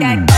that hmm.